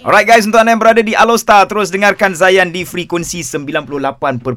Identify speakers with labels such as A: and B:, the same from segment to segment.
A: Alright guys, untuk anda yang berada di Alostar, terus dengarkan Zayan di frekuensi 98.1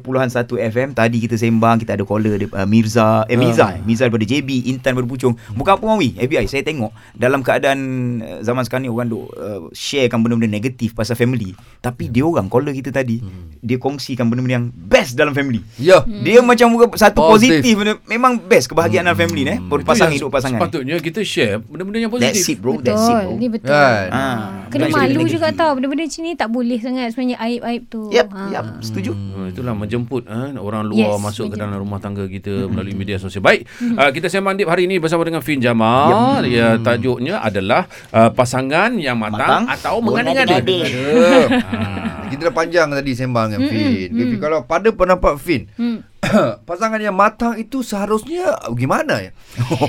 A: FM. Tadi kita sembang, kita ada caller dia, uh, Mirza, eh Mirza, uh. Mirza daripada JB, Intan berpucung. Bukan apa Mawi, FBI, saya tengok dalam keadaan uh, zaman sekarang ni orang duk uh, sharekan benda-benda negatif pasal family. Tapi dia orang caller kita tadi, hmm. dia kongsikan benda-benda yang best dalam family.
B: Ya. Yeah.
A: Dia macam satu positif, positif benda, memang best kebahagiaan hmm. dalam family ni, eh. Berpasangan hidup pasangan.
C: Sepatutnya kita share benda-benda yang positif.
A: That's it bro,
D: betul.
A: that's it bro.
D: Ini betul. Kan? Ha. Kena malu juga tau Benda-benda macam ni tak boleh sangat Sebenarnya aib-aib tu
A: Yep, ha. yep setuju
C: hmm, Itulah menjemput ha, Orang luar yes, masuk menjemput. ke dalam rumah tangga kita hmm. Melalui media sosial Baik, hmm. uh, kita sembang Dip hari ini Bersama dengan Fin Jamal yep. ya, Tajuknya adalah uh, Pasangan yang matang, matang Atau mengada-ngada
B: Kita dah panjang tadi sembang dengan Fin hmm. Kalau pada pendapat Fin hmm. pasangan yang matang itu seharusnya gimana ya?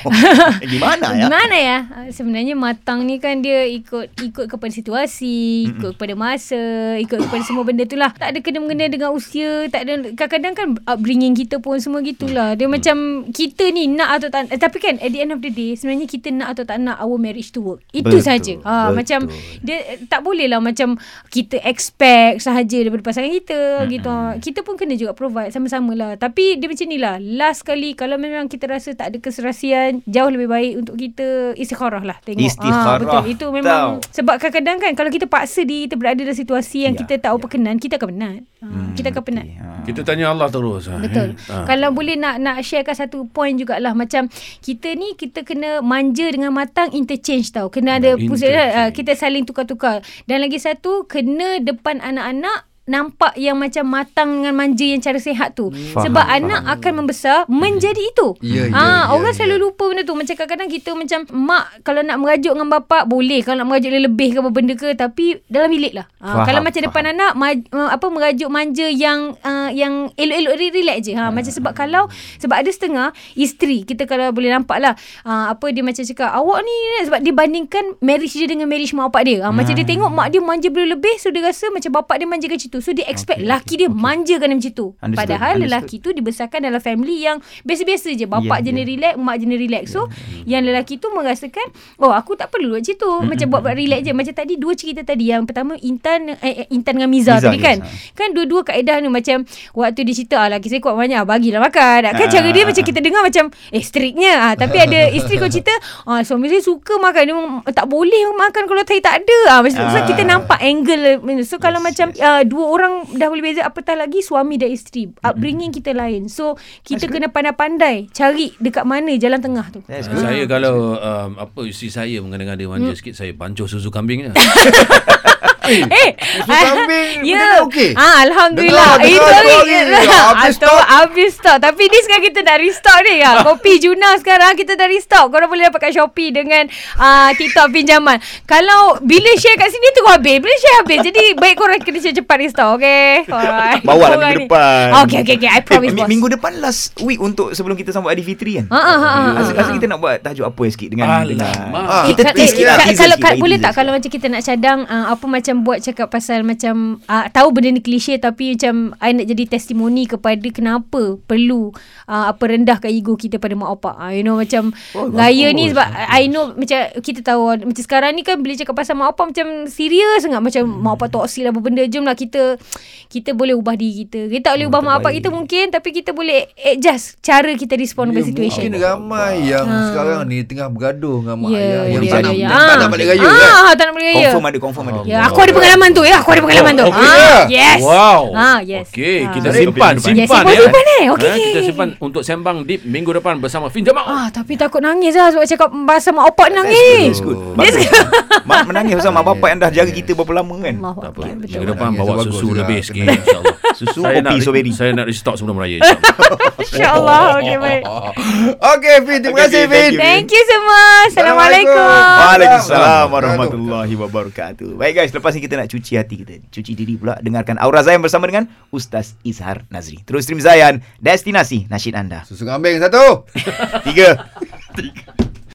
A: gimana ya?
D: Gimana ya? Sebenarnya matang ni kan dia ikut ikut kepada situasi, ikut kepada masa, ikut kepada semua benda tu lah. Tak ada kena-mengena dengan usia, tak ada kadang-kadang kan upbringing kita pun semua gitulah. Dia macam kita ni nak atau tak tapi kan at the end of the day sebenarnya kita nak atau tak nak our marriage to work. Itu saja. Ha macam dia tak boleh lah macam kita expect sahaja daripada pasangan kita gitu. Kita pun kena juga provide sama-sama lah. Tapi dia macam ni lah. Last kali kalau memang kita rasa tak ada keserasian, jauh lebih baik untuk kita istikharah lah. Tengok.
A: Istikharah. Ha, betul.
D: Itu memang Tau. sebab kadang-kadang kan kalau kita paksa diri kita berada dalam situasi yang ya, kita tak ya. berkenan, kita akan penat. Ha, hmm, kita akan penat. Ha.
C: Kita tanya Allah terus.
D: Betul. Ha. Kalau boleh nak nak sharekan satu point jugalah macam kita ni kita kena manja dengan matang interchange tau. Kena ada pusat, uh, kita saling tukar-tukar. Dan lagi satu kena depan anak nampak yang macam matang dengan manja yang cara sehat tu. Faham, Sebab faham. anak akan membesar menjadi itu.
B: Ya, ya,
D: ha,
B: ya,
D: orang ya. selalu lupa benda tu. Macam kadang-kadang kita macam mak kalau nak merajuk dengan bapa boleh. Kalau nak merajuk lebih ke apa benda ke tapi dalam bilik lah. Ha, kalau macam faham. depan anak maj, apa merajuk manja yang uh, yang elok-elok relax je. Ha, ha, macam sebab kalau sebab ada setengah isteri kita kalau boleh nampak lah uh, apa dia macam cakap awak ni sebab dia bandingkan marriage dia dengan marriage mak bapak dia. Ha, macam dia hmm. tengok mak dia manja berlebih so dia rasa macam bapak dia manja macam tu. So dia expect okay, laki dia okay. manjakan macam tu. Understood, Padahal understood. lelaki tu dibesarkan dalam family yang biasa-biasa je. Bapak yeah, jenis yeah. relax, mak jenis relax. So yeah, yeah. yang lelaki tu merasakan, oh aku tak perlu buat macam tu. Mm-hmm. Macam buat-buat relax je. Macam tadi dua cerita tadi. Yang pertama Intan eh, eh Intan dengan Miza, Miza tadi kan. Yes, kan dua-dua kaedah ni macam waktu dia cerita ah laki saya kuat banyak bagilah makan. Kan cara dia macam kita dengar macam eh strictnya. Ah, tapi ada isteri kau cerita ah suami saya suka makan dia tak boleh makan kalau saya tak ada. Ah macam tu kita nampak angle. So kalau yes, macam yes. Uh, dua orang dah boleh beza apatah lagi suami dan isteri upbringing kita lain. So kita kena pandai-pandai cari dekat mana jalan tengah tu.
C: Uh, saya kalau um, apa isteri saya mengada-ngada manja hmm. sikit saya bancuh susu kambingnya
D: eh,
B: susu kambing ya. okey.
D: Ah, alhamdulillah. Dengar, Itu lagi. Habis stock. Habis stock. Tapi ni sekarang kita dah restock ni ya. Kopi Juna sekarang kita dah restock. Korang boleh dapatkan Shopee dengan uh, TikTok pinjaman. Kalau bila share kat sini tu kau habis. Bila share habis. Jadi baik korang kena cepat restock. Okay.
A: Alright. Bawa lah minggu depan.
D: Okay, okay, okay. I promise
A: eh, Minggu depan last week untuk sebelum kita sambut Adi Fitri kan? Ha, ha, ha. Asa kita nak buat tajuk apa sikit dengan...
D: Alamak. Kita tease sikit lah. Kalau boleh tak kalau macam kita nak cadang apa macam macam buat cakap pasal macam uh, tahu benda ni klise tapi macam I nak jadi testimoni kepada kenapa perlu uh, apa rendahkan ego kita pada mak opak. Uh, you know macam oh, raya ni sebab I know macam kita tahu macam sekarang ni kan bila cakap pasal mak opak macam serius sangat macam hmm. mak opak toksik lah apa benda. Jomlah kita kita boleh ubah diri kita. Kita tak boleh oh, ubah mak opak kita mungkin tapi kita boleh adjust cara kita respond yeah, situation.
B: Mungkin ramai yang ha. sekarang ni tengah bergaduh dengan mak yeah, ayah yang
A: yeah,
B: tak,
A: yeah,
B: nak, yeah. tak nak balik raya ah, kan.
D: Tak nak balik raya.
A: Confirm ada confirm ada.
D: Ya, aku ada pengalaman tu ya. Aku ada pengalaman oh, tu. Okay.
C: Ah,
D: yes.
C: Wow.
D: Ah, yes.
C: Okey, ah. kita simpan, simpan,
D: yes, simpan, ya. simpan eh. Okey.
C: Eh, kita simpan untuk sembang deep minggu depan bersama Fin Jamal.
D: Ah, tapi takut nangis lah sebab cakap bahasa mak opak nangis.
A: That's good. Mak menangis pasal mak bapak yang dah jaga kita berapa lama kan.
C: Tak apa. Minggu depan bawa susu lebih sikit insya-Allah.
A: Susu kopi strawberry.
C: Saya nak restock sebelum raya
D: insya-Allah. Okey, baik.
B: Okey, Fin, terima kasih Fin.
D: Thank you semua. Assalamualaikum.
A: Waalaikumsalam warahmatullahi wabarakatuh. Baik guys, lepas ni kita nak cuci hati kita. Cuci diri pula dengarkan Aura Zayan bersama dengan Ustaz Izhar Nazri. Terus stream Zayan, destinasi nasyid anda.
B: Susu kambing satu.
A: Tiga. Tiga.